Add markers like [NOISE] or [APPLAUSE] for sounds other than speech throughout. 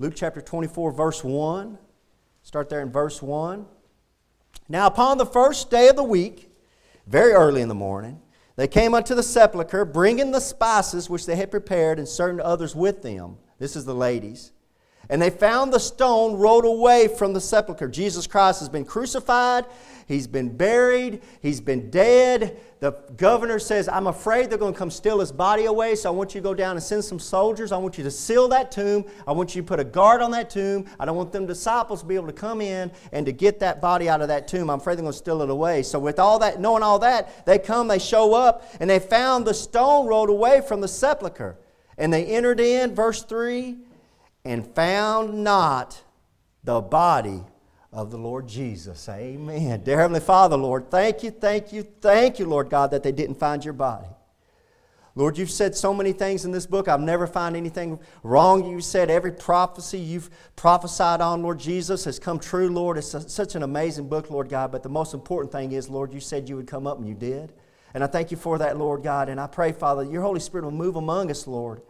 Luke chapter 24, verse 1. Start there in verse 1. Now, upon the first day of the week, very early in the morning, they came unto the sepulchre, bringing the spices which they had prepared, and certain others with them. This is the ladies. And they found the stone rolled away from the sepulchre. Jesus Christ has been crucified, he's been buried, he's been dead. The governor says, I'm afraid they're going to come steal his body away, so I want you to go down and send some soldiers. I want you to seal that tomb. I want you to put a guard on that tomb. I don't want them disciples to be able to come in and to get that body out of that tomb. I'm afraid they're going to steal it away. So, with all that, knowing all that, they come, they show up, and they found the stone rolled away from the sepulchre. And they entered in, verse 3 and found not the body of the Lord Jesus. Amen. Dear Heavenly Father, Lord, thank you, thank you, thank you, Lord God, that they didn't find your body. Lord, you've said so many things in this book. I've never found anything wrong. You said every prophecy you've prophesied on, Lord Jesus, has come true, Lord. It's a, such an amazing book, Lord God. But the most important thing is, Lord, you said you would come up and you did. And I thank you for that, Lord God. And I pray, Father, your Holy Spirit will move among us, Lord.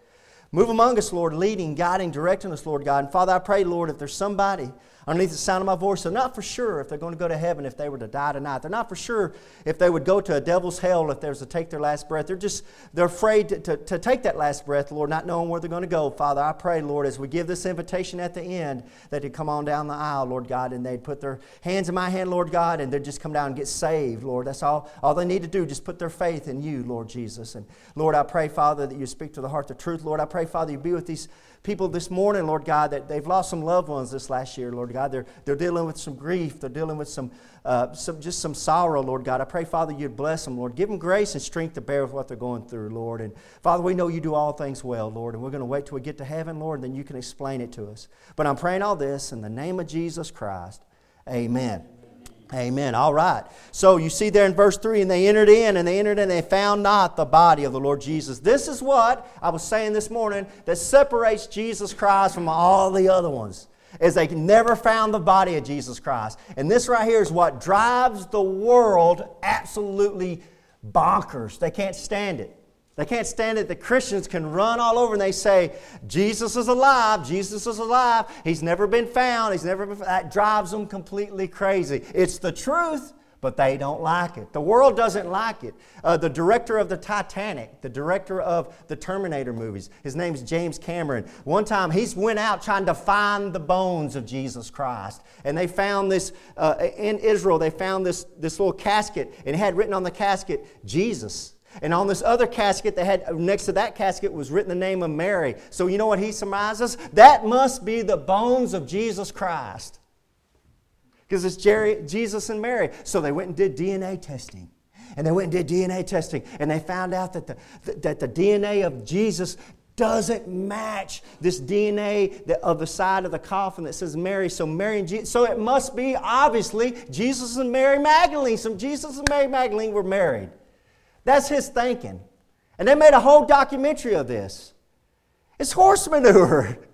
Move among us, Lord, leading, guiding, directing us, Lord God. And Father, I pray, Lord, if there's somebody underneath the sound of my voice. They're not for sure if they're going to go to heaven if they were to die tonight. They're not for sure if they would go to a devil's hell if they was to take their last breath. They're just, they're afraid to, to, to take that last breath, Lord, not knowing where they're going to go. Father, I pray, Lord, as we give this invitation at the end, that they'd come on down the aisle, Lord God, and they'd put their hands in my hand, Lord God, and they'd just come down and get saved, Lord. That's all, all they need to do, just put their faith in you, Lord Jesus. And Lord, I pray, Father, that you speak to the heart the truth. Lord, I pray, Father, you be with these people this morning, Lord God, that they've lost some loved ones this last year, Lord God. They're, they're dealing with some grief. They're dealing with some, uh, some, just some sorrow, Lord God. I pray, Father, you'd bless them, Lord. Give them grace and strength to bear with what they're going through, Lord. And Father, we know you do all things well, Lord, and we're going to wait till we get to heaven, Lord, and then you can explain it to us. But I'm praying all this in the name of Jesus Christ. Amen. Amen. All right. So you see there in verse 3, and they entered in, and they entered in, and they found not the body of the Lord Jesus. This is what I was saying this morning that separates Jesus Christ from all the other ones. Is they never found the body of Jesus Christ. And this right here is what drives the world absolutely bonkers. They can't stand it. They can't stand it that Christians can run all over and they say, Jesus is alive, Jesus is alive, he's never been found, he's never been That drives them completely crazy. It's the truth, but they don't like it. The world doesn't like it. Uh, the director of the Titanic, the director of the Terminator movies, his name's James Cameron. One time he's went out trying to find the bones of Jesus Christ. And they found this, uh, in Israel, they found this, this little casket, and it had written on the casket, Jesus. And on this other casket they had next to that casket was written the name of Mary. So you know what he surmises? That must be the bones of Jesus Christ. Because it's Jerry, Jesus and Mary. So they went and did DNA testing. And they went and did DNA testing. And they found out that the, that the DNA of Jesus doesn't match this DNA of the side of the coffin that says Mary. So Mary and Jesus, so it must be obviously Jesus and Mary Magdalene. So Jesus and Mary Magdalene were married. That's his thinking. And they made a whole documentary of this. It's horse manure. [LAUGHS]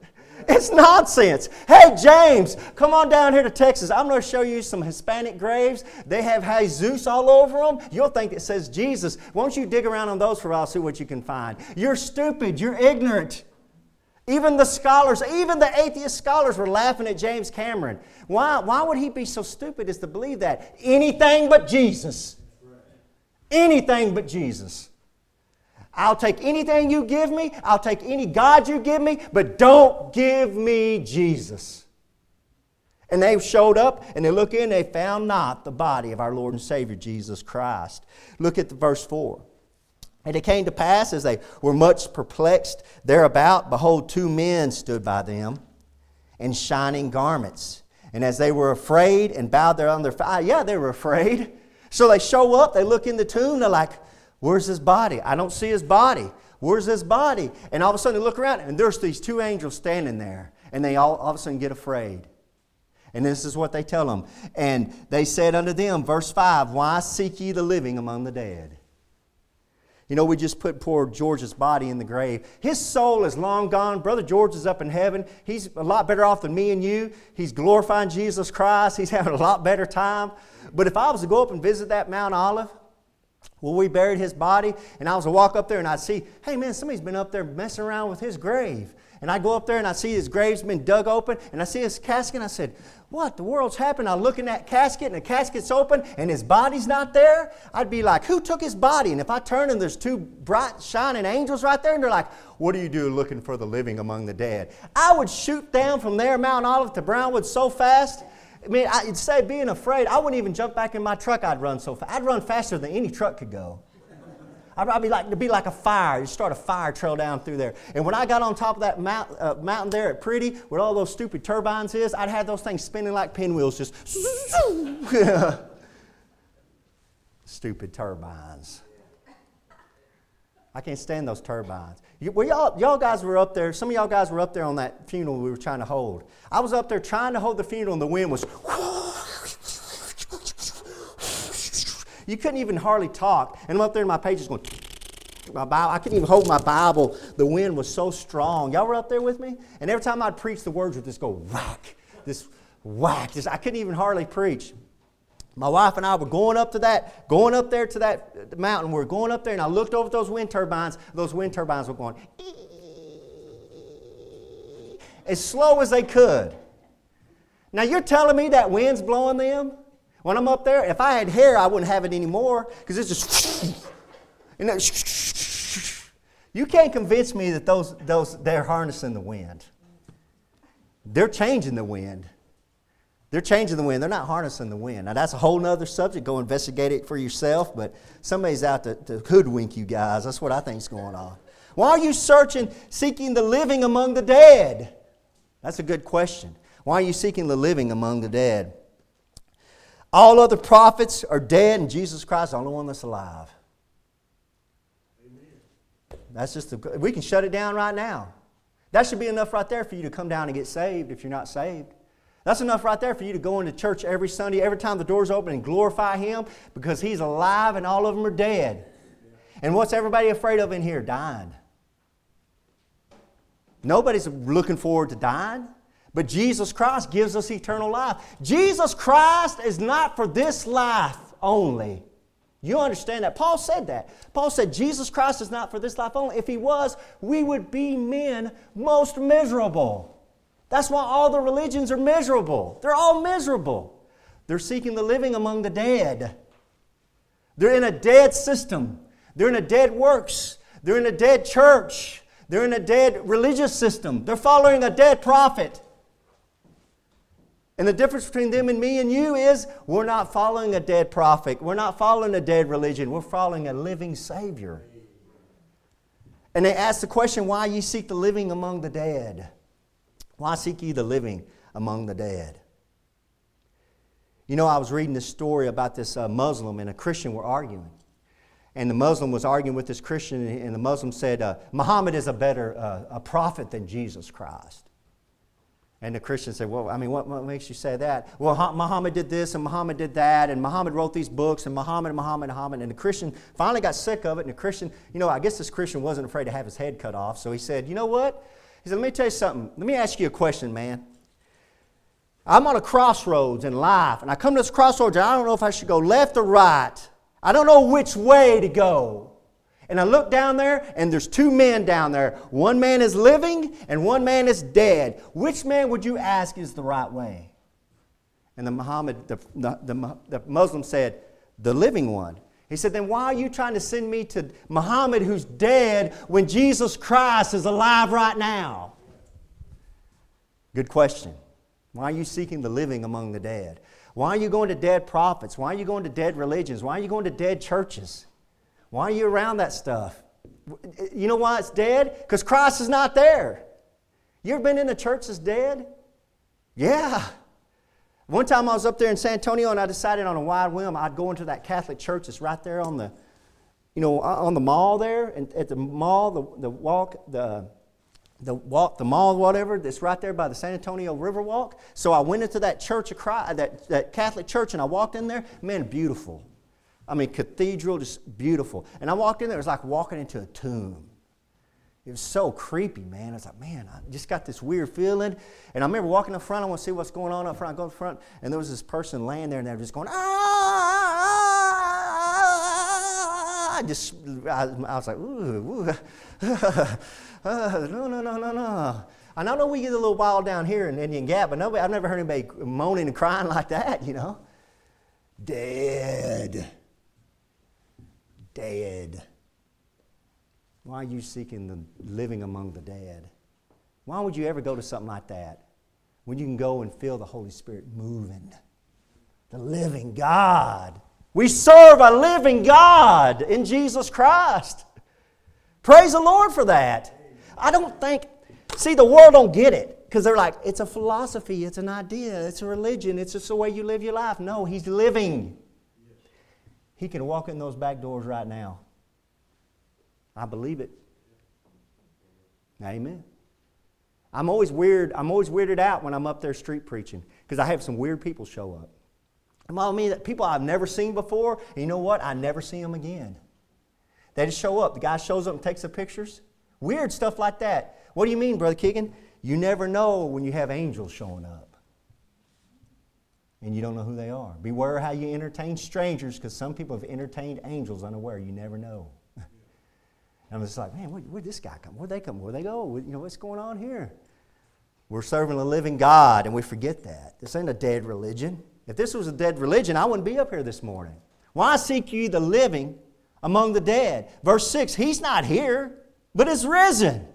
It's nonsense. Hey, James, come on down here to Texas. I'm going to show you some Hispanic graves. They have Jesus all over them. You'll think it says Jesus. Won't you dig around on those for a while, see what you can find? You're stupid. You're ignorant. Even the scholars, even the atheist scholars were laughing at James Cameron. Why, why would he be so stupid as to believe that? Anything but Jesus. Anything but Jesus. I'll take anything you give me, I'll take any God you give me, but don't give me Jesus. And they showed up and they look in, they found not the body of our Lord and Savior Jesus Christ. Look at the verse 4. And it came to pass as they were much perplexed thereabout, behold, two men stood by them in shining garments. And as they were afraid and bowed their on their face, yeah, they were afraid. So they show up, they look in the tomb, they're like, Where's his body? I don't see his body. Where's his body? And all of a sudden they look around and there's these two angels standing there. And they all, all of a sudden get afraid. And this is what they tell them. And they said unto them, verse 5, Why seek ye the living among the dead? You know, we just put poor George's body in the grave. His soul is long gone. Brother George is up in heaven. He's a lot better off than me and you. He's glorifying Jesus Christ. He's [LAUGHS] having a lot better time. But if I was to go up and visit that Mount Olive, where we buried his body, and I was to walk up there and I'd see, hey man, somebody's been up there messing around with his grave. And I go up there and I see his grave's been dug open, and I see his casket, and I said, What the world's happened? I look in that casket, and the casket's open, and his body's not there. I'd be like, Who took his body? And if I turn and there's two bright, shining angels right there, and they're like, What do you do looking for the living among the dead? I would shoot down from there, Mount Olive to Brownwood so fast. I mean, I'd say being afraid, I wouldn't even jump back in my truck. I'd run so fast. I'd run faster than any truck could go. I'd be like to be like a fire. You start a fire trail down through there. And when I got on top of that mount, uh, mountain there at Priddy, where all those stupid turbines is, I'd have those things spinning like pinwheels, just [LAUGHS] stupid turbines. I can't stand those turbines. You, well, y'all, y'all guys were up there. Some of y'all guys were up there on that funeral we were trying to hold. I was up there trying to hold the funeral, and the wind was. You couldn't even hardly talk. And I'm up there in my pages going, my Bible. I couldn't even hold my Bible. The wind was so strong. Y'all were up there with me? And every time I'd preach, the words would just go whack, this whack. This, I couldn't even hardly preach. My wife and I were going up to that, going up there to that mountain. We are going up there, and I looked over those wind turbines. Those wind turbines were going as slow as they could. Now you're telling me that wind's blowing them? When I'm up there, if I had hair, I wouldn't have it anymore because it's just. [SNIFFS] You, know, [SNIFFS] you can't convince me that those, those, they're harnessing the wind. They're changing the wind. They're changing the wind. They're not harnessing the wind. Now, that's a whole other subject. Go investigate it for yourself, but somebody's out to, to hoodwink you guys. That's what I think's going on. Why are you searching, seeking the living among the dead? That's a good question. Why are you seeking the living among the dead? All other prophets are dead, and Jesus Christ is the only one that's alive. Amen. That's just a, we can shut it down right now. That should be enough right there for you to come down and get saved if you're not saved. That's enough right there for you to go into church every Sunday, every time the doors open, and glorify Him because He's alive and all of them are dead. And what's everybody afraid of in here? Dying. Nobody's looking forward to dying. But Jesus Christ gives us eternal life. Jesus Christ is not for this life only. You understand that? Paul said that. Paul said Jesus Christ is not for this life only. If he was, we would be men most miserable. That's why all the religions are miserable. They're all miserable. They're seeking the living among the dead. They're in a dead system. They're in a dead works. They're in a dead church. They're in a dead religious system. They're following a dead prophet. And the difference between them and me and you is we're not following a dead prophet. We're not following a dead religion. We're following a living Savior. And they ask the question, why ye seek the living among the dead? Why seek ye the living among the dead? You know, I was reading this story about this uh, Muslim and a Christian were arguing. And the Muslim was arguing with this Christian, and the Muslim said, uh, Muhammad is a better uh, a prophet than Jesus Christ. And the Christian said, Well, I mean, what, what, makes you say that? Well, Muhammad did this and Muhammad did that, and Muhammad wrote these books, and Muhammad, Muhammad, Muhammad. And the Christian finally got sick of it, and the Christian, you know, I guess this Christian wasn't afraid to have his head cut off, so he said, You know what? He said, Let me tell you something. Let me ask you a question, man. I'm on a crossroads in life, and I come to this crossroads, and I don't know if I should go left or right. I don't know which way to go. And I look down there, and there's two men down there. One man is living, and one man is dead. Which man would you ask is the right way? And the Muhammad, the, the, the Muslim said, The living one. He said, Then why are you trying to send me to Muhammad who's dead when Jesus Christ is alive right now? Good question. Why are you seeking the living among the dead? Why are you going to dead prophets? Why are you going to dead religions? Why are you going to dead churches? Why are you around that stuff? You know why it's dead? Because Christ is not there. You ever been in a church that's dead? Yeah. One time I was up there in San Antonio and I decided on a wide whim I'd go into that Catholic church that's right there on the, you know, uh, on the mall there, and at the mall, the, the walk, the, the walk, the mall, whatever, that's right there by the San Antonio River Walk. So I went into that church, of that, that Catholic church, and I walked in there. Man, beautiful. I mean, cathedral, just beautiful. And I walked in there, it was like walking into a tomb. It was so creepy, man. I was like, man, I just got this weird feeling. And I remember walking up front, I want to see what's going on up front. I go up front, and there was this person laying there, and they were just going, ah, I just, I, I was like, ooh, ooh uh, [LAUGHS] no, no, no, no, no. And I know we get a little wild down here in Indian Gap, but nobody, I've never heard anybody moaning and crying [LAUGHS] like that, you know. Dead. Dead. Why are you seeking the living among the dead? Why would you ever go to something like that when you can go and feel the Holy Spirit moving? The living God. We serve a living God in Jesus Christ. Praise the Lord for that. I don't think, see, the world don't get it because they're like, it's a philosophy, it's an idea, it's a religion, it's just the way you live your life. No, He's living. He can walk in those back doors right now. I believe it. Amen. I'm always weird. I'm always weirded out when I'm up there street preaching because I have some weird people show up. And I mean, people I've never seen before. And you know what? I never see them again. They just show up. The guy shows up and takes the pictures. Weird stuff like that. What do you mean, Brother Keegan? You never know when you have angels showing up. And you don't know who they are. Beware how you entertain strangers because some people have entertained angels unaware. You never know. [LAUGHS] I'm just like, man, where, where'd this guy come? Where'd they come? Where'd they go? You know, what's going on here? We're serving a living God, and we forget that. This ain't a dead religion. If this was a dead religion, I wouldn't be up here this morning. Why seek ye the living among the dead? Verse 6 He's not here, but is risen.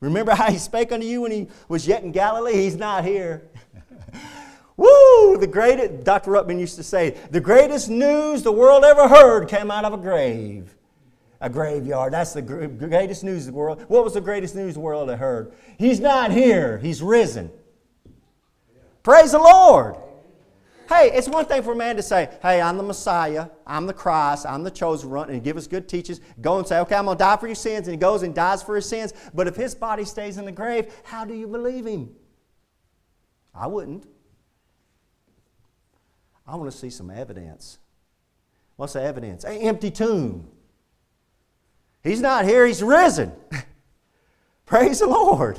Remember how he spake unto you when he was yet in Galilee? He's not here. [LAUGHS] Woo! The greatest, Dr. Ruckman used to say, the greatest news the world ever heard came out of a grave a graveyard. That's the greatest news the world. What was the greatest news the world had heard? He's not here. He's risen. Praise the Lord. Hey, it's one thing for a man to say, Hey, I'm the Messiah, I'm the Christ, I'm the chosen one, and give us good teachings. Go and say, Okay, I'm going to die for your sins. And he goes and dies for his sins. But if his body stays in the grave, how do you believe him? I wouldn't. I want to see some evidence. What's the evidence? An empty tomb. He's not here, he's risen. [LAUGHS] Praise the Lord.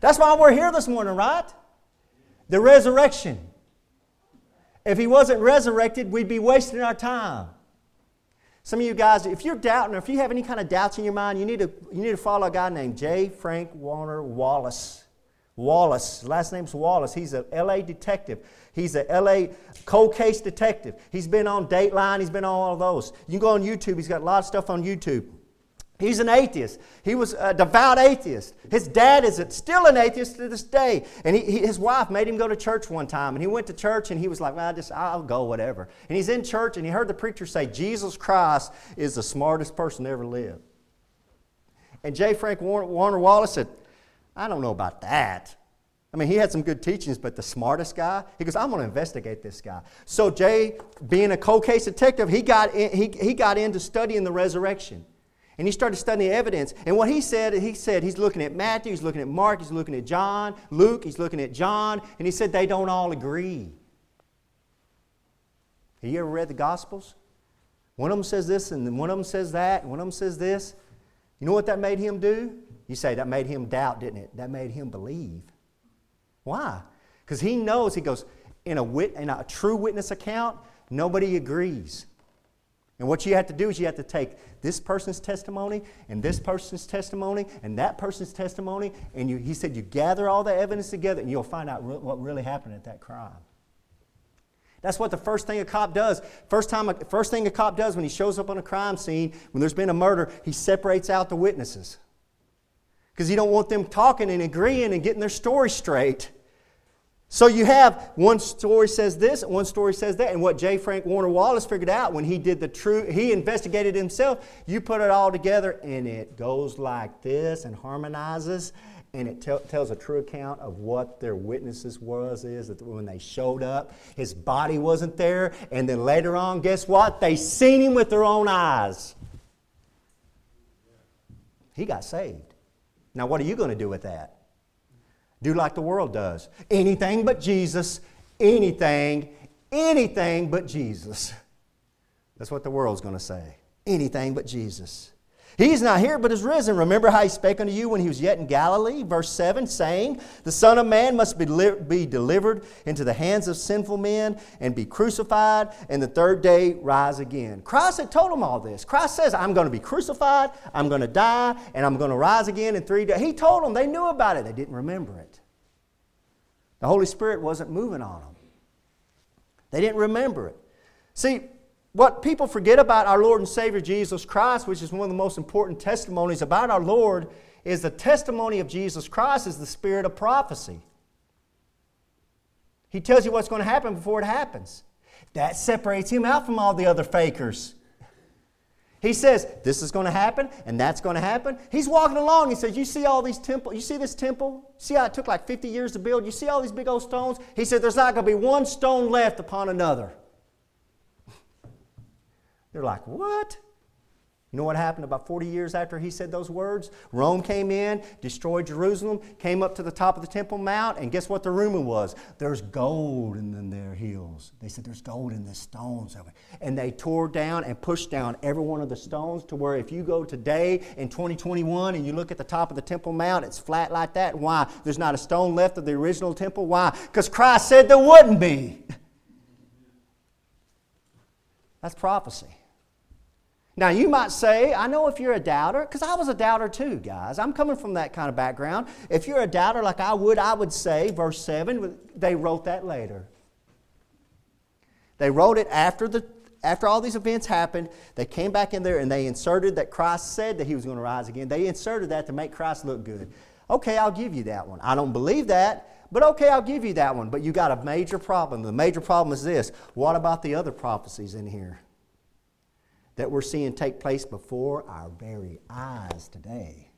That's why we're here this morning, right? The resurrection. If he wasn't resurrected, we'd be wasting our time. Some of you guys, if you're doubting or if you have any kind of doubts in your mind, you need to, you need to follow a guy named J. Frank Warner Wallace. Wallace, last name's Wallace. He's a LA detective. He's a LA cold case detective. He's been on Dateline, he's been on all of those. You can go on YouTube, he's got a lot of stuff on YouTube. He's an atheist. He was a devout atheist. His dad is still an atheist to this day. And he, he, his wife made him go to church one time. And he went to church and he was like, well, I just, I'll go, whatever. And he's in church and he heard the preacher say, Jesus Christ is the smartest person to ever live. And J. Frank Warner, Warner Wallace said, I don't know about that. I mean, he had some good teachings, but the smartest guy, he goes, I'm going to investigate this guy. So Jay, being a cold case detective, he got, in, he, he got into studying the resurrection. And he started studying evidence. And what he said, he said he's looking at Matthew, he's looking at Mark, he's looking at John, Luke, he's looking at John, and he said they don't all agree. Have you ever read the Gospels? One of them says this, and one of them says that, and one of them says this. You know what that made him do? You say that made him doubt, didn't it? That made him believe. Why? Because he knows, he goes, in a, wit, in a true witness account, nobody agrees. And what you have to do is you have to take this person's testimony and this person's testimony and that person's testimony, and you, he said you gather all the evidence together and you'll find out re- what really happened at that crime. That's what the first thing a cop does. First, time, first thing a cop does when he shows up on a crime scene, when there's been a murder, he separates out the witnesses. Because he don't want them talking and agreeing and getting their story straight. So you have one story says this, one story says that, and what J. Frank Warner Wallace figured out when he did the true, he investigated himself. You put it all together, and it goes like this and harmonizes, and it tells a true account of what their witnesses was. Is that when they showed up, his body wasn't there, and then later on, guess what? They seen him with their own eyes. He got saved. Now, what are you going to do with that? Do like the world does. Anything but Jesus, anything, anything but Jesus. That's what the world's going to say. Anything but Jesus. He is not here, but is risen. Remember how he spake unto you when he was yet in Galilee? Verse 7 saying, The Son of Man must be, be delivered into the hands of sinful men and be crucified, and the third day rise again. Christ had told them all this. Christ says, I'm going to be crucified, I'm going to die, and I'm going to rise again in three days. He told them. They knew about it, they didn't remember it. The Holy Spirit wasn't moving on them, they didn't remember it. See, what people forget about our Lord and Savior Jesus Christ, which is one of the most important testimonies about our Lord, is the testimony of Jesus Christ is the spirit of prophecy. He tells you what's going to happen before it happens. That separates him out from all the other fakers. He says, This is going to happen, and that's going to happen. He's walking along. He says, You see all these temples? You see this temple? See how it took like 50 years to build? You see all these big old stones? He said, There's not going to be one stone left upon another. They're like, What? You know what happened about 40 years after he said those words? Rome came in, destroyed Jerusalem, came up to the top of the Temple Mount, and guess what the rumor was? There's gold in their hills. They said, There's gold in the stones. Of it. And they tore down and pushed down every one of the stones to where if you go today in 2021 and you look at the top of the Temple Mount, it's flat like that. Why? There's not a stone left of the original temple. Why? Because Christ said there wouldn't be. [LAUGHS] That's prophecy. Now, you might say, I know if you're a doubter, because I was a doubter too, guys. I'm coming from that kind of background. If you're a doubter like I would, I would say, verse 7, they wrote that later. They wrote it after, the, after all these events happened. They came back in there and they inserted that Christ said that he was going to rise again. They inserted that to make Christ look good. Okay, I'll give you that one. I don't believe that, but okay, I'll give you that one. But you got a major problem. The major problem is this what about the other prophecies in here? That we're seeing take place before our very eyes today.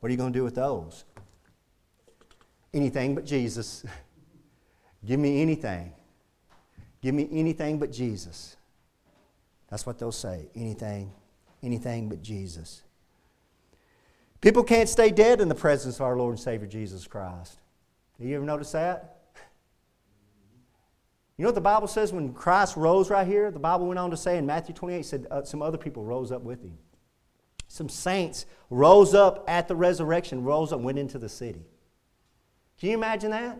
What are you going to do with those? Anything but Jesus. [LAUGHS] Give me anything. Give me anything but Jesus. That's what they'll say. Anything, anything but Jesus. People can't stay dead in the presence of our Lord and Savior Jesus Christ. Have you ever noticed that? You know what the Bible says when Christ rose right here? The Bible went on to say in Matthew 28, said uh, some other people rose up with him. Some saints rose up at the resurrection, rose up, went into the city. Can you imagine that?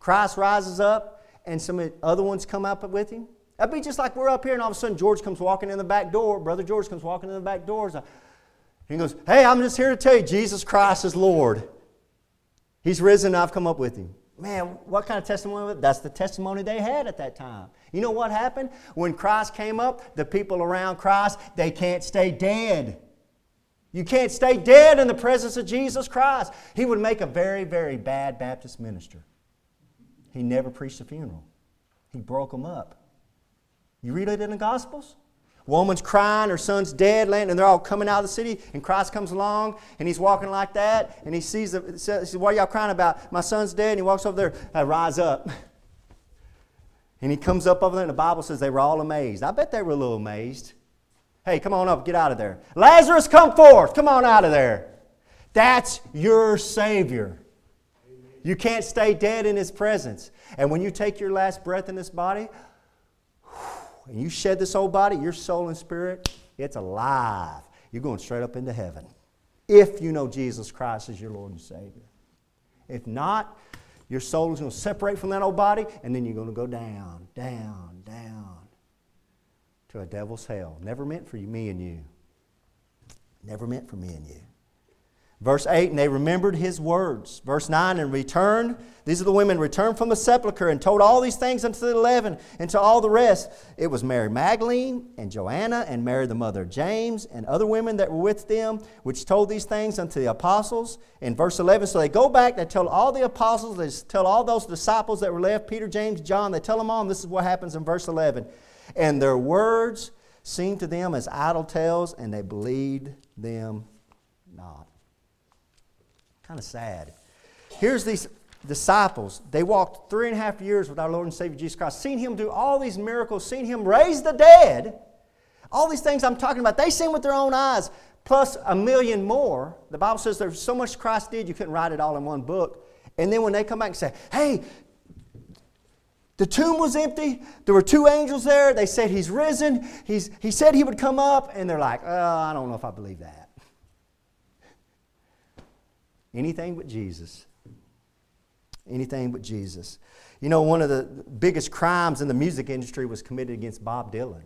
Christ rises up and some other ones come up with him. That'd be just like we're up here and all of a sudden George comes walking in the back door. Brother George comes walking in the back door. He goes, Hey, I'm just here to tell you Jesus Christ is Lord. He's risen, I've come up with him. Man, what kind of testimony? That's the testimony they had at that time. You know what happened? When Christ came up, the people around Christ, they can't stay dead. You can't stay dead in the presence of Jesus Christ. He would make a very, very bad Baptist minister. He never preached a funeral, he broke them up. You read it in the Gospels? Woman's crying, her son's dead, and they're all coming out of the city, and Christ comes along, and he's walking like that, and he sees, the, he says, what are y'all crying about? My son's dead, and he walks over there, I rise up. [LAUGHS] And he comes up over there, and the Bible says they were all amazed. I bet they were a little amazed. Hey, come on up, get out of there. Lazarus, come forth, come on out of there. That's your Savior. You can't stay dead in His presence. And when you take your last breath in this body, and you shed this old body, your soul and spirit, it's alive. You're going straight up into heaven. If you know Jesus Christ as your Lord and Savior. If not, your soul is going to separate from that old body, and then you're going to go down, down, down to a devil's hell. Never meant for you, me and you. Never meant for me and you. Verse 8, and they remembered his words. Verse 9, and returned, these are the women, returned from the sepulchre and told all these things unto the eleven and to all the rest. It was Mary Magdalene and Joanna and Mary the mother of James and other women that were with them, which told these things unto the apostles. In verse 11, so they go back, they tell all the apostles, they tell all those disciples that were left, Peter, James, John, they tell them all, this is what happens in verse 11. And their words seemed to them as idle tales, and they believed them. Kind of sad. Here's these disciples. They walked three and a half years with our Lord and Savior Jesus Christ, seen Him do all these miracles, seen Him raise the dead. All these things I'm talking about, they seen with their own eyes, plus a million more. The Bible says there's so much Christ did, you couldn't write it all in one book. And then when they come back and say, hey, The tomb was empty. There were two angels there. They said he's risen. He's, he said he would come up. And they're like, oh, I don't know if I believe that. Anything but Jesus. Anything but Jesus. You know, one of the biggest crimes in the music industry was committed against Bob Dylan.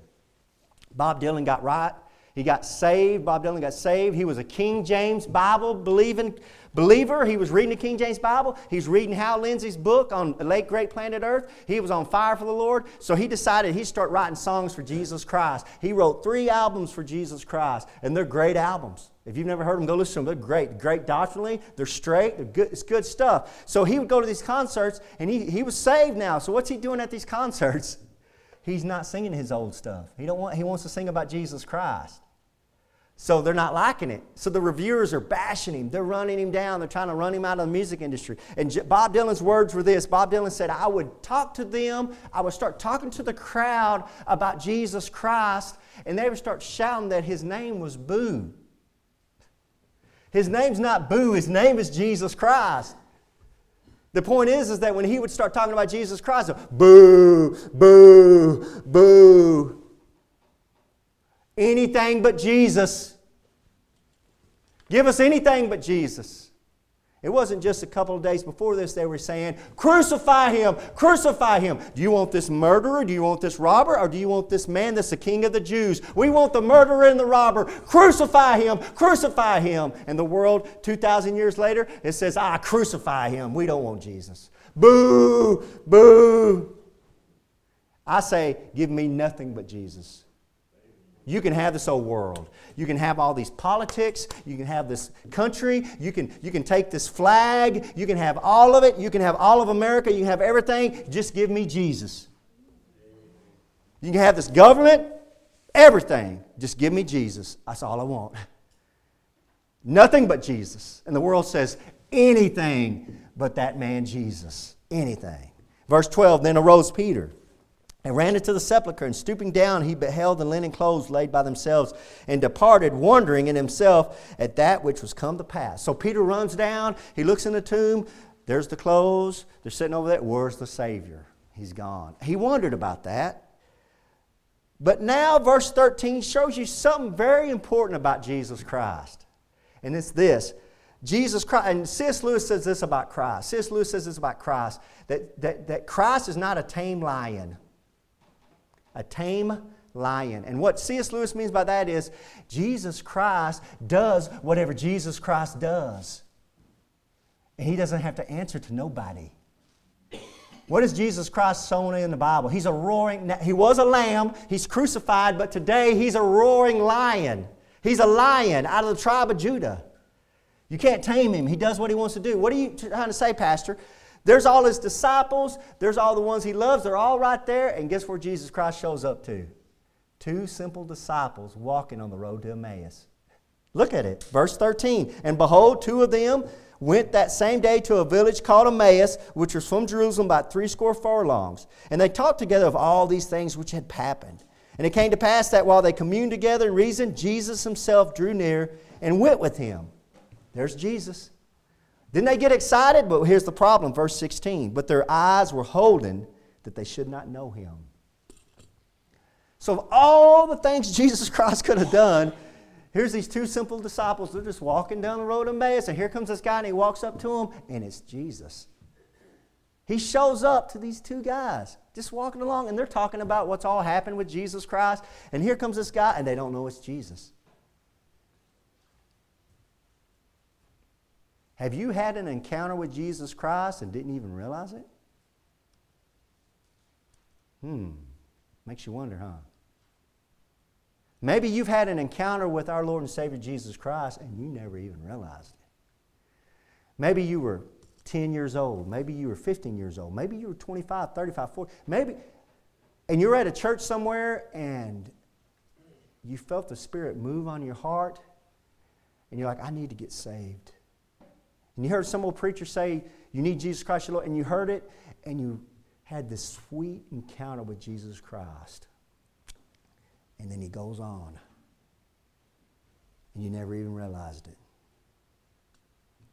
Bob Dylan got right. He got saved. Bob Dylan got saved. He was a King James Bible believing believer. He was reading the King James Bible. He's reading Hal Lindsey's book on the late great planet Earth. He was on fire for the Lord. So he decided he'd start writing songs for Jesus Christ. He wrote three albums for Jesus Christ, and they're great albums. If you've never heard them, go listen to them. They're great, great doctrinally. They're straight. They're good. It's good stuff. So he would go to these concerts, and he, he was saved now. So what's he doing at these concerts? [LAUGHS] He's not singing his old stuff. He, don't want, he wants to sing about Jesus Christ. So they're not liking it. So the reviewers are bashing him. They're running him down. They're trying to run him out of the music industry. And Bob Dylan's words were this Bob Dylan said, I would talk to them, I would start talking to the crowd about Jesus Christ, and they would start shouting that his name was Boo. His name's not Boo, his name is Jesus Christ. The point is, is that when he would start talking about Jesus Christ, boo, boo, boo. Anything but Jesus. Give us anything but Jesus. It wasn't just a couple of days before this they were saying, Crucify him, crucify him. Do you want this murderer? Do you want this robber? Or do you want this man that's the king of the Jews? We want the murderer and the robber. Crucify him, crucify him. And the world, 2,000 years later, it says, Ah, crucify him. We don't want Jesus. Boo, boo. I say, Give me nothing but Jesus. You can have this old world. You can have all these politics. You can have this country. You can, you can take this flag. You can have all of it. You can have all of America. You can have everything. Just give me Jesus. You can have this government, everything. Just give me Jesus. That's all I want. [LAUGHS] Nothing but Jesus. And the world says anything but that man Jesus. Anything. Verse 12 Then arose Peter and ran into the sepulchre, and stooping down, he beheld the linen clothes laid by themselves, and departed, wondering in himself at that which was come to pass. So Peter runs down, he looks in the tomb, there's the clothes, they're sitting over there. Where's the Savior? He's gone. He wondered about that. But now, verse 13 shows you something very important about Jesus Christ. And it's this Jesus Christ, and C.S. Lewis says this about Christ. C.S. Lewis says this about Christ that, that, that Christ is not a tame lion a tame lion. And what C.S. Lewis means by that is Jesus Christ does whatever Jesus Christ does. And he doesn't have to answer to nobody. What is Jesus Christ sown in the Bible? He's a roaring, he was a lamb, he's crucified, but today he's a roaring lion. He's a lion out of the tribe of Judah. You can't tame him. He does what he wants to do. What are you trying to say, Pastor? There's all his disciples, there's all the ones he loves, they're all right there. And guess where Jesus Christ shows up to? Two simple disciples walking on the road to Emmaus. Look at it. Verse 13. And behold, two of them went that same day to a village called Emmaus, which was from Jerusalem about threescore furlongs. And they talked together of all these things which had happened. And it came to pass that while they communed together and reasoned, Jesus himself drew near and went with him. There's Jesus. Then they get excited, but here's the problem, verse 16. But their eyes were holden that they should not know him. So, of all the things [LAUGHS] Jesus Christ could have done, here's these two simple disciples. They're just walking down the road of Emmaus, and here comes this guy, and he walks up to them, and it's Jesus. He shows up to these two guys, just walking along, and they're talking about what's all happened with Jesus Christ. And here comes this guy, and they don't know it's Jesus. Have you had an encounter with Jesus Christ and didn't even realize it? Hmm. Makes you wonder, huh? Maybe you've had an encounter with our Lord and Savior Jesus Christ and you never even realized it. Maybe you were 10 years old. Maybe you were 15 years old. Maybe you were 25, 35, 40. Maybe, and you're at a church somewhere and you felt the Spirit move on your heart and you're like, I need to get saved. And you heard some old preacher say, You need Jesus Christ, your Lord, and you heard it, and you had this sweet encounter with Jesus Christ. And then he goes on. And you never even realized it.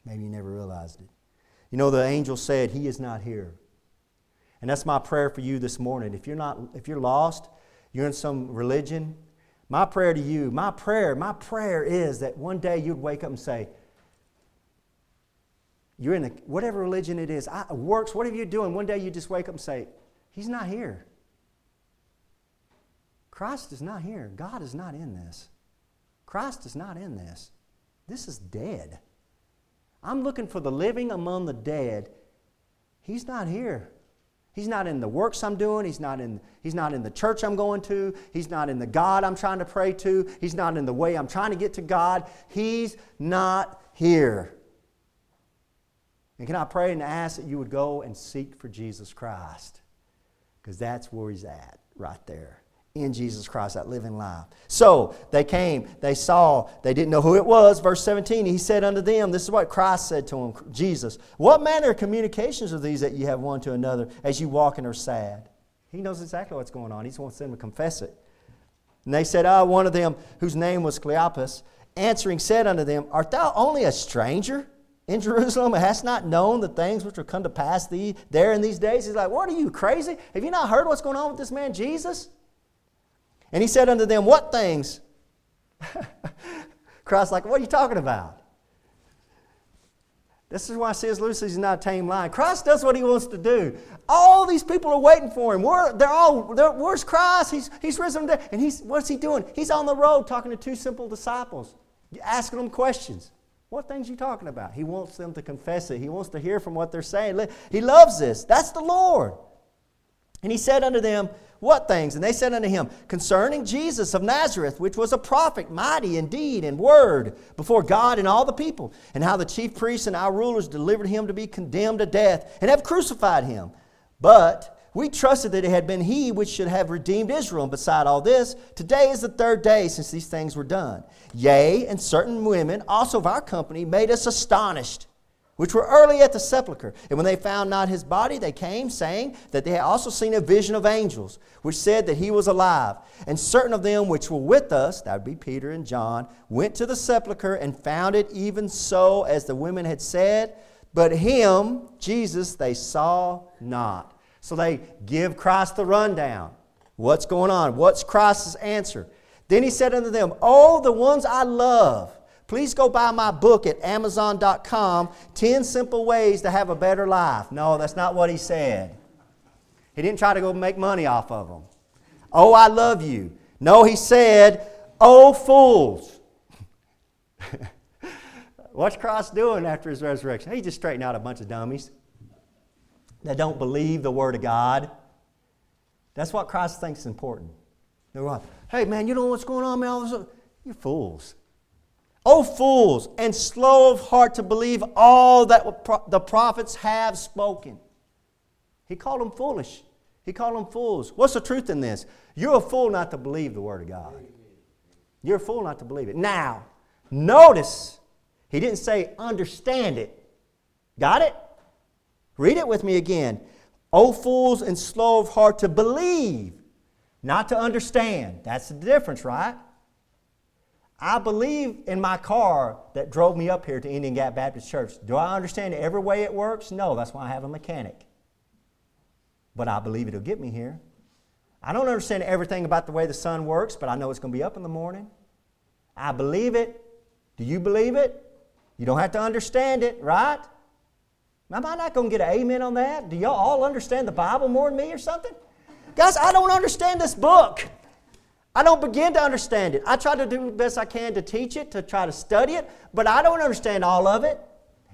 Maybe you never realized it. You know, the angel said, He is not here. And that's my prayer for you this morning. If you're not if you're lost, you're in some religion, my prayer to you, my prayer, my prayer is that one day you'd wake up and say, you're in a, whatever religion it is, I, works, whatever you're doing, one day you just wake up and say, He's not here. Christ is not here. God is not in this. Christ is not in this. This is dead. I'm looking for the living among the dead. He's not here. He's not in the works I'm doing. He's not in, he's not in the church I'm going to. He's not in the God I'm trying to pray to. He's not in the way I'm trying to get to God. He's not here. And can I pray and ask that you would go and seek for Jesus Christ? Because that's where he's at, right there in Jesus Christ, that living life. So they came, they saw, they didn't know who it was. Verse 17, he said unto them, This is what Christ said to him, Jesus, What manner of communications are these that you have one to another as you walk and are sad? He knows exactly what's going on. He just wants them to confess it. And they said, Ah, oh, one of them, whose name was Cleopas, answering said unto them, Art thou only a stranger? In Jerusalem hast not known the things which will come to pass thee there in these days? He's like, What are you, crazy? Have you not heard what's going on with this man Jesus? And he said unto them, What things? [LAUGHS] Christ's like, What are you talking about? This is why C.S. Lewis is not a tame lion. Christ does what he wants to do. All these people are waiting for him. Where, they're all, they're, where's Christ? He's, he's risen from. And he's, what's he doing? He's on the road talking to two simple disciples, asking them questions. What things you talking about? He wants them to confess it. He wants to hear from what they're saying. He loves this. That's the Lord. And he said unto them, what things? And they said unto him, Concerning Jesus of Nazareth, which was a prophet, mighty in deed and word before God and all the people, and how the chief priests and our rulers delivered him to be condemned to death, and have crucified him. But we trusted that it had been he which should have redeemed Israel. And beside all this, today is the third day since these things were done. Yea, and certain women also of our company made us astonished which were early at the sepulchre. And when they found not his body, they came, saying that they had also seen a vision of angels, which said that he was alive. And certain of them which were with us, that would be Peter and John, went to the sepulchre and found it even so as the women had said. But him, Jesus, they saw not. So they give Christ the rundown. What's going on? What's Christ's answer? Then he said unto them, Oh, the ones I love Please go buy my book at Amazon.com 10 Simple Ways to Have a Better Life. No, that's not what he said. He didn't try to go make money off of them. Oh, I love you. No, he said, Oh, fools. [LAUGHS] What's Christ doing after his resurrection? He just straightened out a bunch of dummies that don't believe the Word of God. That's what Christ thinks is important. They're like, hey, man, you know what's going on, man? You're fools. Oh, fools, and slow of heart to believe all that the prophets have spoken. He called them foolish. He called them fools. What's the truth in this? You're a fool not to believe the Word of God. You're a fool not to believe it. Now, notice, he didn't say understand it. Got it? Read it with me again. O fools and slow of heart to believe, not to understand. That's the difference, right? I believe in my car that drove me up here to Indian Gap Baptist Church. Do I understand every way it works? No, that's why I have a mechanic. But I believe it'll get me here. I don't understand everything about the way the sun works, but I know it's going to be up in the morning. I believe it. Do you believe it? You don't have to understand it, right? Am I not going to get an amen on that? Do y'all all understand the Bible more than me or something? Guys, I don't understand this book. I don't begin to understand it. I try to do the best I can to teach it, to try to study it, but I don't understand all of it.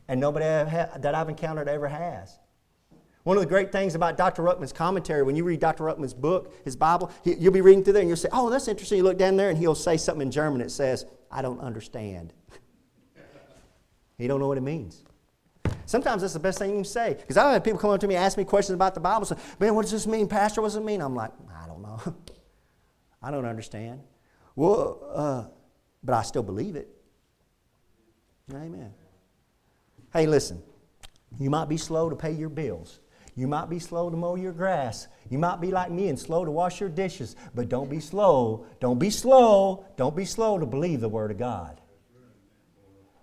And nobody that I've encountered ever has. One of the great things about Dr. Ruckman's commentary, when you read Dr. Ruckman's book, his Bible, you'll be reading through there and you'll say, Oh, that's interesting. You look down there and he'll say something in German that says, I don't understand. [LAUGHS] he don't know what it means. Sometimes that's the best thing you can say. Because I've had people come up to me ask me questions about the Bible. Say, Man, what does this mean, Pastor? What does it mean? I'm like, I don't know. [LAUGHS] I don't understand. Well, uh, but I still believe it. Amen. Hey, listen. You might be slow to pay your bills. You might be slow to mow your grass. You might be like me and slow to wash your dishes. But don't be slow. Don't be slow. Don't be slow to believe the Word of God.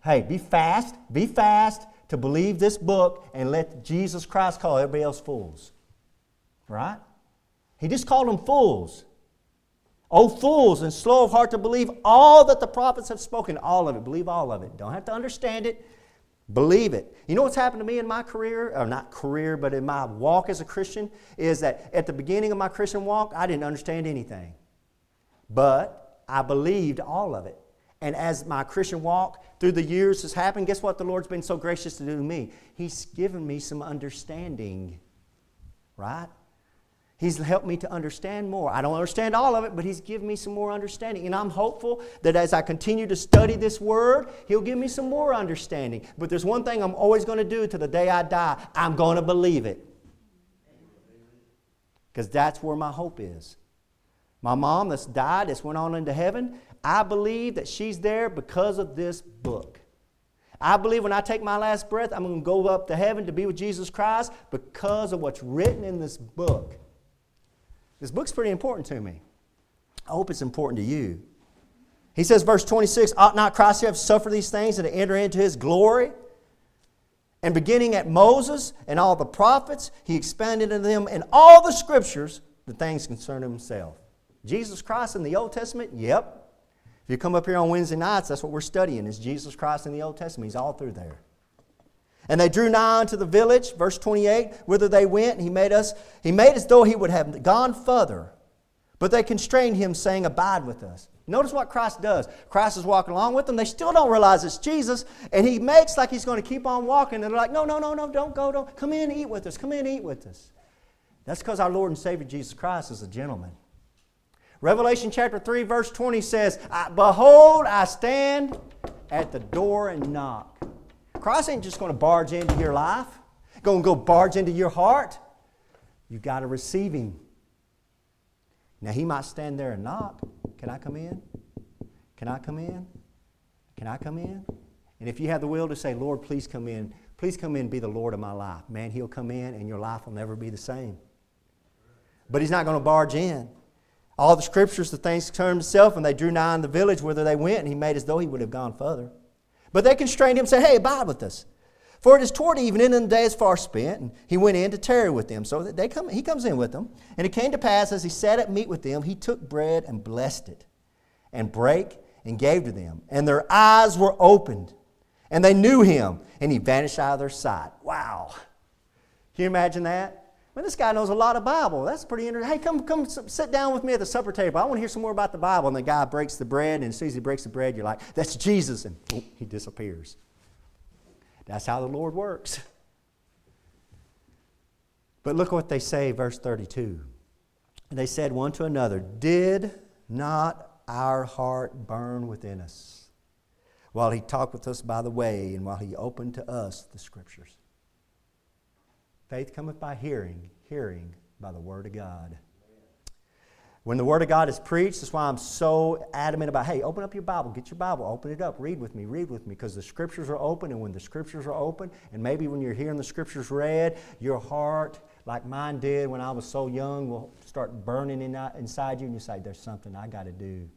Hey, be fast. Be fast to believe this book and let Jesus Christ call everybody else fools. right? He just called them fools. Oh, fools and slow of heart to believe all that the prophets have spoken. All of it. Believe all of it. Don't have to understand it. Believe it. You know what's happened to me in my career, or not career, but in my walk as a Christian, is that at the beginning of my Christian walk, I didn't understand anything. But I believed all of it. And as my Christian walk through the years has happened, guess what the Lord's been so gracious to do to me? He's given me some understanding, right? He's helped me to understand more. I don't understand all of it, but He's given me some more understanding. And I'm hopeful that as I continue to study this Word, He'll give me some more understanding. But there's one thing I'm always going to do to the day I die I'm going to believe it. Because that's where my hope is. My mom that's died, that's went on into heaven, I believe that she's there because of this book. I believe when I take my last breath, I'm going to go up to heaven to be with Jesus Christ because of what's written in this book. This book's pretty important to me. I hope it's important to you. He says, verse 26 Ought not Christ to have suffered these things and to enter into his glory? And beginning at Moses and all the prophets, he expanded into them in all the scriptures the things concerning himself. Jesus Christ in the Old Testament? Yep. You come up here on Wednesday nights, that's what we're studying is Jesus Christ in the Old Testament. He's all through there. And they drew nigh unto the village, verse 28, whither they went, he made us, he made as though he would have gone further. But they constrained him, saying, Abide with us. Notice what Christ does. Christ is walking along with them. They still don't realize it's Jesus, and he makes like he's going to keep on walking. And they're like, No, no, no, no, don't go, don't. Come in, eat with us. Come in, eat with us. That's because our Lord and Savior Jesus Christ is a gentleman. Revelation chapter 3, verse 20 says, Behold, I stand at the door and knock. Christ ain't just going to barge into your life, going to go barge into your heart. You've got to receive Him. Now, He might stand there and knock. Can I come in? Can I come in? Can I come in? And if you have the will to say, Lord, please come in, please come in and be the Lord of my life, man, He'll come in and your life will never be the same. But He's not going to barge in. All the scriptures, the things concern Himself, and they drew nigh in the village whither they went, and He made as though He would have gone further. But they constrained him, saying, Hey, abide with us. For it is toward evening, and the day is far spent. And he went in to tarry with them. So that they come, he comes in with them. And it came to pass, as he sat at meat with them, he took bread and blessed it, and brake and gave to them. And their eyes were opened, and they knew him, and he vanished out of their sight. Wow. Can you imagine that? Man, this guy knows a lot of Bible. That's pretty interesting. Hey, come, come sit down with me at the supper table. I want to hear some more about the Bible. And the guy breaks the bread, and as soon as he breaks the bread, you're like, that's Jesus. And boom, he disappears. That's how the Lord works. But look what they say, verse 32. They said one to another, Did not our heart burn within us while he talked with us by the way and while he opened to us the scriptures? Faith cometh by hearing, hearing by the Word of God. When the Word of God is preached, that's why I'm so adamant about hey, open up your Bible, get your Bible, open it up, read with me, read with me, because the Scriptures are open, and when the Scriptures are open, and maybe when you're hearing the Scriptures read, your heart, like mine did when I was so young, will start burning in, inside you, and you say, There's something I got to do.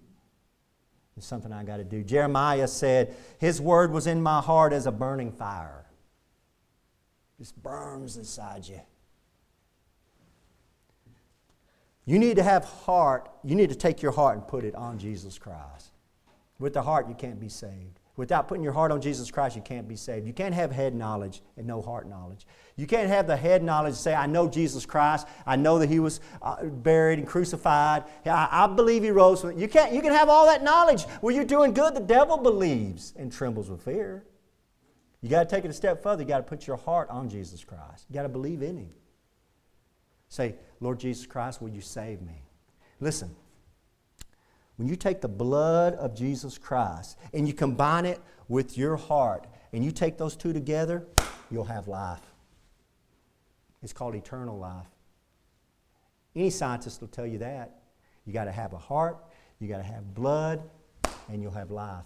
There's something I got to do. Jeremiah said, His Word was in my heart as a burning fire just burns inside you. You need to have heart, you need to take your heart and put it on Jesus Christ. With the heart, you can't be saved. Without putting your heart on Jesus Christ, you can't be saved. You can't have head knowledge and no heart knowledge. You can't have the head knowledge and say, I know Jesus Christ. I know that He was uh, buried and crucified. I, I believe He rose. You, can't, you can have all that knowledge. Well, you're doing good. The devil believes and trembles with fear. You got to take it a step further. You got to put your heart on Jesus Christ. You got to believe in Him. Say, Lord Jesus Christ, will you save me? Listen, when you take the blood of Jesus Christ and you combine it with your heart and you take those two together, you'll have life. It's called eternal life. Any scientist will tell you that. You got to have a heart, you got to have blood, and you'll have life.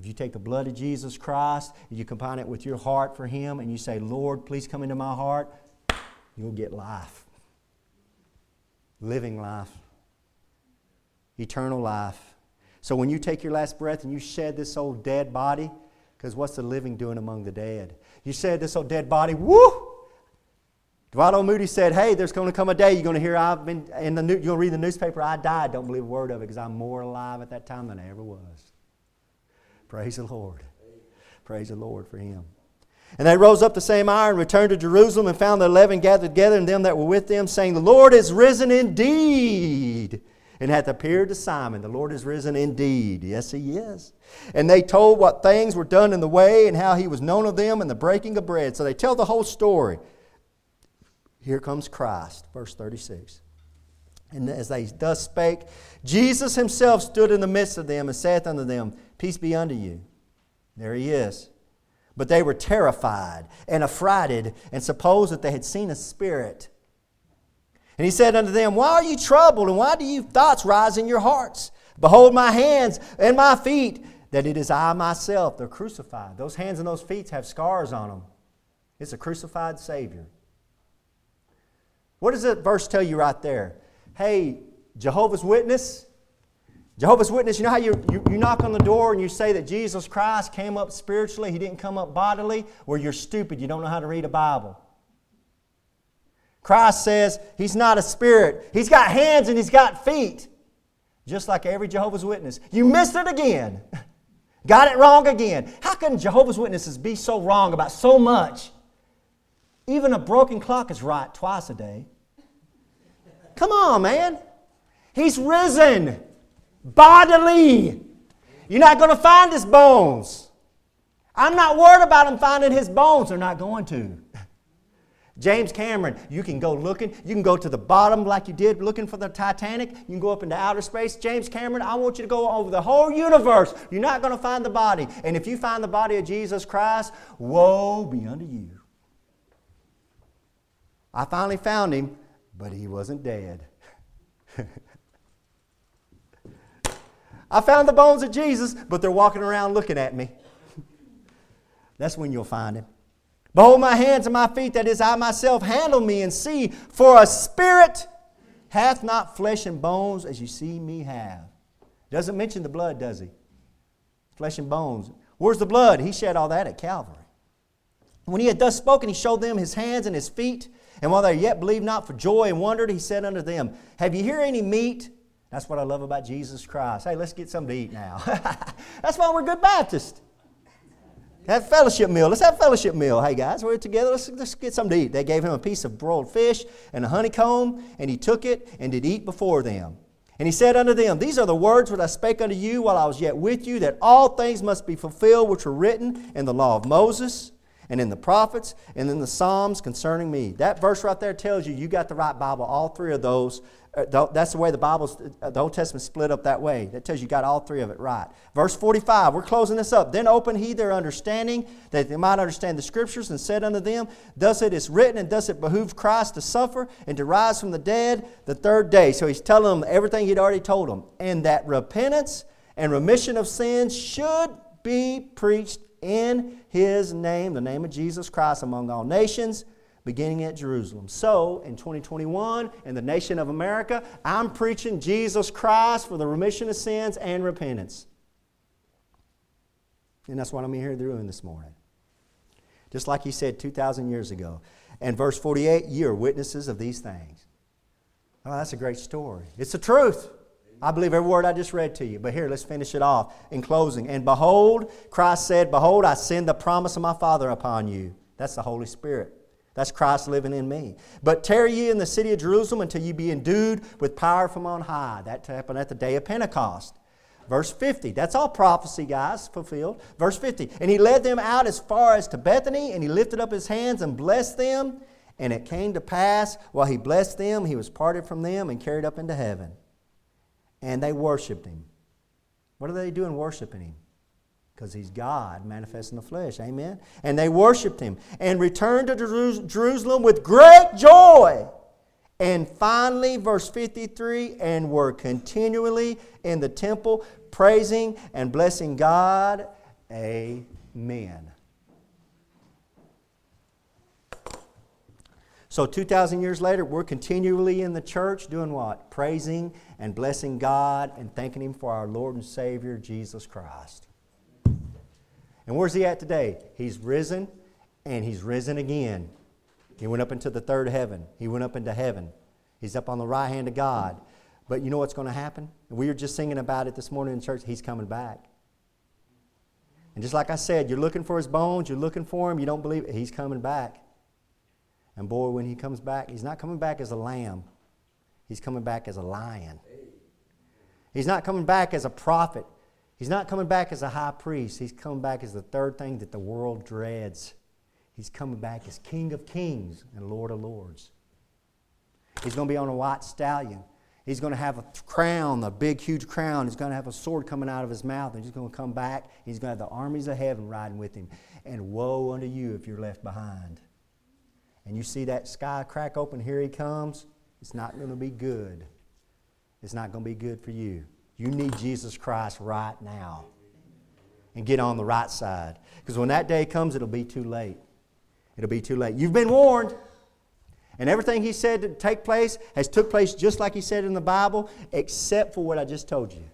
If you take the blood of Jesus Christ, and you combine it with your heart for Him, and you say, Lord, please come into my heart, you'll get life. Living life. Eternal life. So when you take your last breath and you shed this old dead body, because what's the living doing among the dead? You shed this old dead body, woo! Dwight. Moody said, Hey, there's going to come a day you're going to hear I've been in the to read the newspaper, I died. Don't believe a word of it because I'm more alive at that time than I ever was. Praise the Lord. Praise the Lord for him. And they rose up the same hour and returned to Jerusalem and found the eleven gathered together and them that were with them, saying, The Lord is risen indeed and hath appeared to Simon. The Lord is risen indeed. Yes, he is. And they told what things were done in the way and how he was known of them and the breaking of bread. So they tell the whole story. Here comes Christ, verse 36. And as they thus spake, Jesus himself stood in the midst of them and saith unto them, Peace be unto you. There he is. But they were terrified and affrighted and supposed that they had seen a spirit. And he said unto them, Why are you troubled, and why do you thoughts rise in your hearts? Behold my hands and my feet, that it is I myself. They're crucified. Those hands and those feet have scars on them. It's a crucified Savior. What does that verse tell you right there? Hey, Jehovah's Witness, Jehovah's Witness, you know how you, you, you, knock on the door and you say that Jesus Christ came up spiritually, He didn't come up bodily? Well, you're stupid. You don't know how to read a Bible. Christ says He's not a spirit, He's got hands and He's got feet, just like every Jehovah's Witness. You missed it again. [LAUGHS] got it wrong again. How can Jehovah's Witnesses be so wrong about so much? Even a broken clock is right twice a day. Come on, man. He's risen bodily. You're not going to find his bones. I'm not worried about him finding his bones. They're not going to. [LAUGHS] James Cameron, you can go looking. You can go to the bottom like you did looking for the Titanic. You can go up into outer space. James Cameron, I want you to go over the whole universe. You're not going to find the body. And if you find the body of Jesus Christ, woe be unto you. I finally found him, but he wasn't dead. [LAUGHS] I found the bones of Jesus, but they're walking around looking at me. That's when you'll find him. Behold my hands and my feet, that is, I myself, handle me and see, for a spirit hath not flesh and bones as you see me have. Doesn't mention the blood, does he? Flesh and bones. Where's the blood? He shed all that at Calvary. When he had thus spoken, he showed them his hands and his feet. And while they yet believed not for joy and wondered, he said unto them, Have you here any meat? That's what I love about Jesus Christ. Hey, let's get something to eat now. [LAUGHS] That's why we're good Baptists. Have fellowship meal. Let's have fellowship meal. Hey guys, we're together. Let's, let's get something to eat. They gave him a piece of broiled fish and a honeycomb, and he took it and did eat before them. And he said unto them, These are the words which I spake unto you while I was yet with you, that all things must be fulfilled which were written in the law of Moses and in the prophets and in the Psalms concerning me. That verse right there tells you you got the right Bible. All three of those uh, that's the way the Bible's, uh, the Old Testament split up that way. That tells you got all three of it right. Verse 45, we're closing this up. Then opened he their understanding, that they might understand the Scriptures, and said unto them, Thus it is written, and thus it behooved Christ to suffer and to rise from the dead the third day. So he's telling them everything he'd already told them. And that repentance and remission of sins should be preached in his name, the name of Jesus Christ, among all nations beginning at Jerusalem. So, in 2021, in the nation of America, I'm preaching Jesus Christ for the remission of sins and repentance. And that's what I'm here doing this morning. Just like he said 2,000 years ago. And verse 48, you are witnesses of these things. Oh, that's a great story. It's the truth. I believe every word I just read to you. But here, let's finish it off in closing. And behold, Christ said, Behold, I send the promise of my Father upon you. That's the Holy Spirit. That's Christ living in me. But tarry ye in the city of Jerusalem until ye be endued with power from on high. That happened at the day of Pentecost. Verse 50. That's all prophecy, guys, fulfilled. Verse 50. And he led them out as far as to Bethany, and he lifted up his hands and blessed them. And it came to pass, while he blessed them, he was parted from them and carried up into heaven. And they worshiped him. What are they doing worshiping him? because he's God manifest in the flesh. Amen. And they worshiped him and returned to Jerusalem with great joy. And finally, verse 53 and were continually in the temple praising and blessing God. Amen. So, 2,000 years later, we're continually in the church doing what? Praising and blessing God and thanking Him for our Lord and Savior, Jesus Christ. And where's he at today? He's risen and he's risen again. He went up into the third heaven. He went up into heaven. He's up on the right hand of God. But you know what's going to happen? We were just singing about it this morning in church. He's coming back. And just like I said, you're looking for his bones, you're looking for him, you don't believe it. He's coming back. And boy, when he comes back, he's not coming back as a lamb, he's coming back as a lion. He's not coming back as a prophet. He's not coming back as a high priest. He's coming back as the third thing that the world dreads. He's coming back as King of Kings and Lord of Lords. He's going to be on a white stallion. He's going to have a crown, a big, huge crown. He's going to have a sword coming out of his mouth, and he's going to come back. He's going to have the armies of heaven riding with him. And woe unto you if you're left behind. And you see that sky crack open, here he comes. It's not going to be good. It's not going to be good for you. You need Jesus Christ right now. And get on the right side. Because when that day comes, it'll be too late. It'll be too late. You've been warned. And everything he said to take place has took place just like he said in the Bible, except for what I just told you.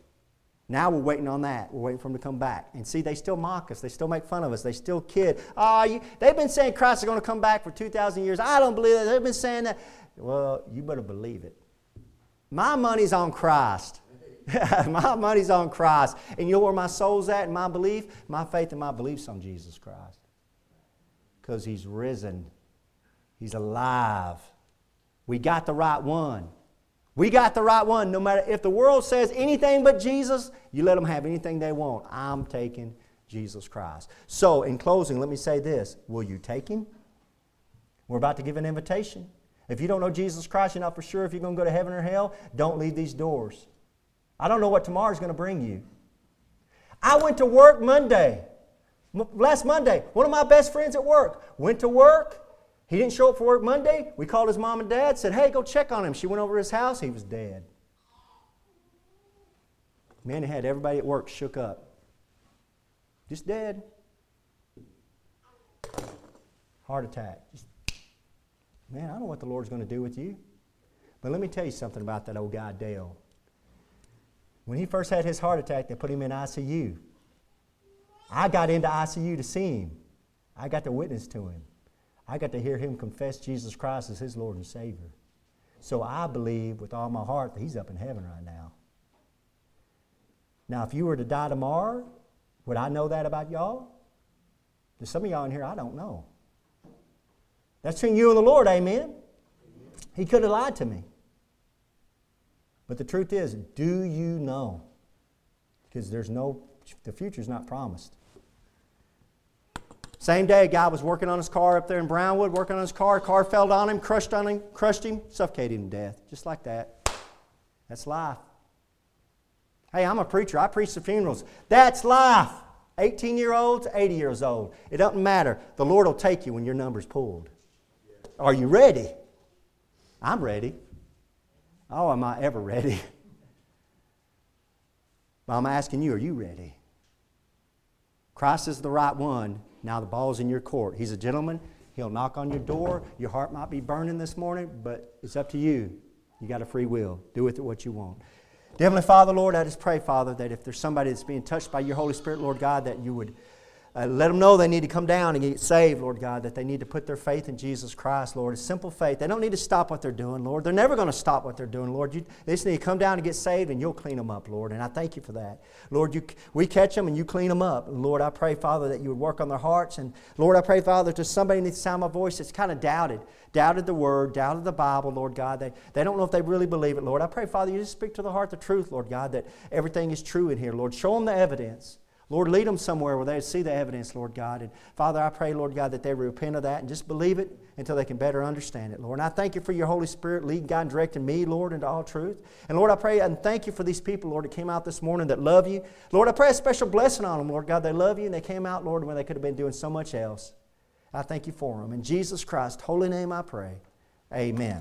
Now we're waiting on that. We're waiting for him to come back. And see, they still mock us. They still make fun of us. They still kid. Oh, you, they've been saying Christ is going to come back for 2,000 years. I don't believe it. They've been saying that. Well, you better believe it. My money's on Christ. [LAUGHS] my money's on Christ. And you know where my soul's at in my belief? My faith and my belief's on Jesus Christ. Because he's risen He's alive. We got the right one. We got the right one. No matter if the world says anything but Jesus, you let them have anything they want. I'm taking Jesus Christ. So, in closing, let me say this Will you take him? We're about to give an invitation. If you don't know Jesus Christ, you're not for sure if you're going to go to heaven or hell, don't leave these doors. I don't know what tomorrow's going to bring you. I went to work Monday. Last Monday, one of my best friends at work went to work he didn't show up for work Monday. We called his mom and dad, said, hey, go check on him. She went over to his house. He was dead. Man, he had everybody at work shook up. Just dead. Heart attack. Just, man, I don't know what the Lord's going to do with you. But let me tell you something about that old guy, Dale. When he first had his heart attack, they put him in ICU. I got into ICU to see him. I got to witness to him. I got to hear him confess Jesus Christ as his Lord and Savior. So I believe with all my heart that he's up in heaven right now. Now, if you were to die tomorrow, would I know that about y'all? There's some of y'all in here I don't know. That's between you and the Lord, amen? He could have lied to me. But the truth is, do you know? Because there's no, the future's not promised. Same day, a guy was working on his car up there in Brownwood, working on his car. Car fell on him, crushed on him, crushed him, suffocated him to death, just like that. That's life. Hey, I'm a preacher. I preach the funerals. That's life. 18 year olds, 80 years old. It doesn't matter. The Lord will take you when your number's pulled. Are you ready? I'm ready. Oh, am I ever ready? [LAUGHS] But I'm asking you, are you ready? Christ is the right one. Now the ball's in your court. He's a gentleman. He'll knock on your door. Your heart might be burning this morning, but it's up to you. You got a free will. Do with it what you want. Heavenly Father, Lord, I just pray, Father, that if there's somebody that's being touched by your Holy Spirit, Lord God, that you would uh, let them know they need to come down and get saved, Lord God, that they need to put their faith in Jesus Christ, Lord. It's simple faith. They don't need to stop what they're doing, Lord. They're never going to stop what they're doing, Lord. You, they just need to come down and get saved, and you'll clean them up, Lord. And I thank you for that. Lord, you, we catch them and you clean them up. Lord, I pray, Father, that you would work on their hearts. And Lord, I pray, Father, to somebody needs to sound my voice that's kind of doubted, doubted the word, doubted the Bible, Lord God. They, they don't know if they really believe it, Lord. I pray, Father, you just speak to the heart the truth, Lord God, that everything is true in here, Lord. Show them the evidence. Lord, lead them somewhere where they see the evidence, Lord God. And Father, I pray, Lord God, that they repent of that and just believe it until they can better understand it, Lord. And I thank you for your Holy Spirit leading, God, and directing me, Lord, into all truth. And Lord, I pray and thank you for these people, Lord, that came out this morning that love you. Lord, I pray a special blessing on them, Lord God. They love you and they came out, Lord, when they could have been doing so much else. I thank you for them. In Jesus Christ's holy name I pray. Amen.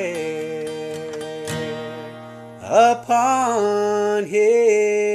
upon Him.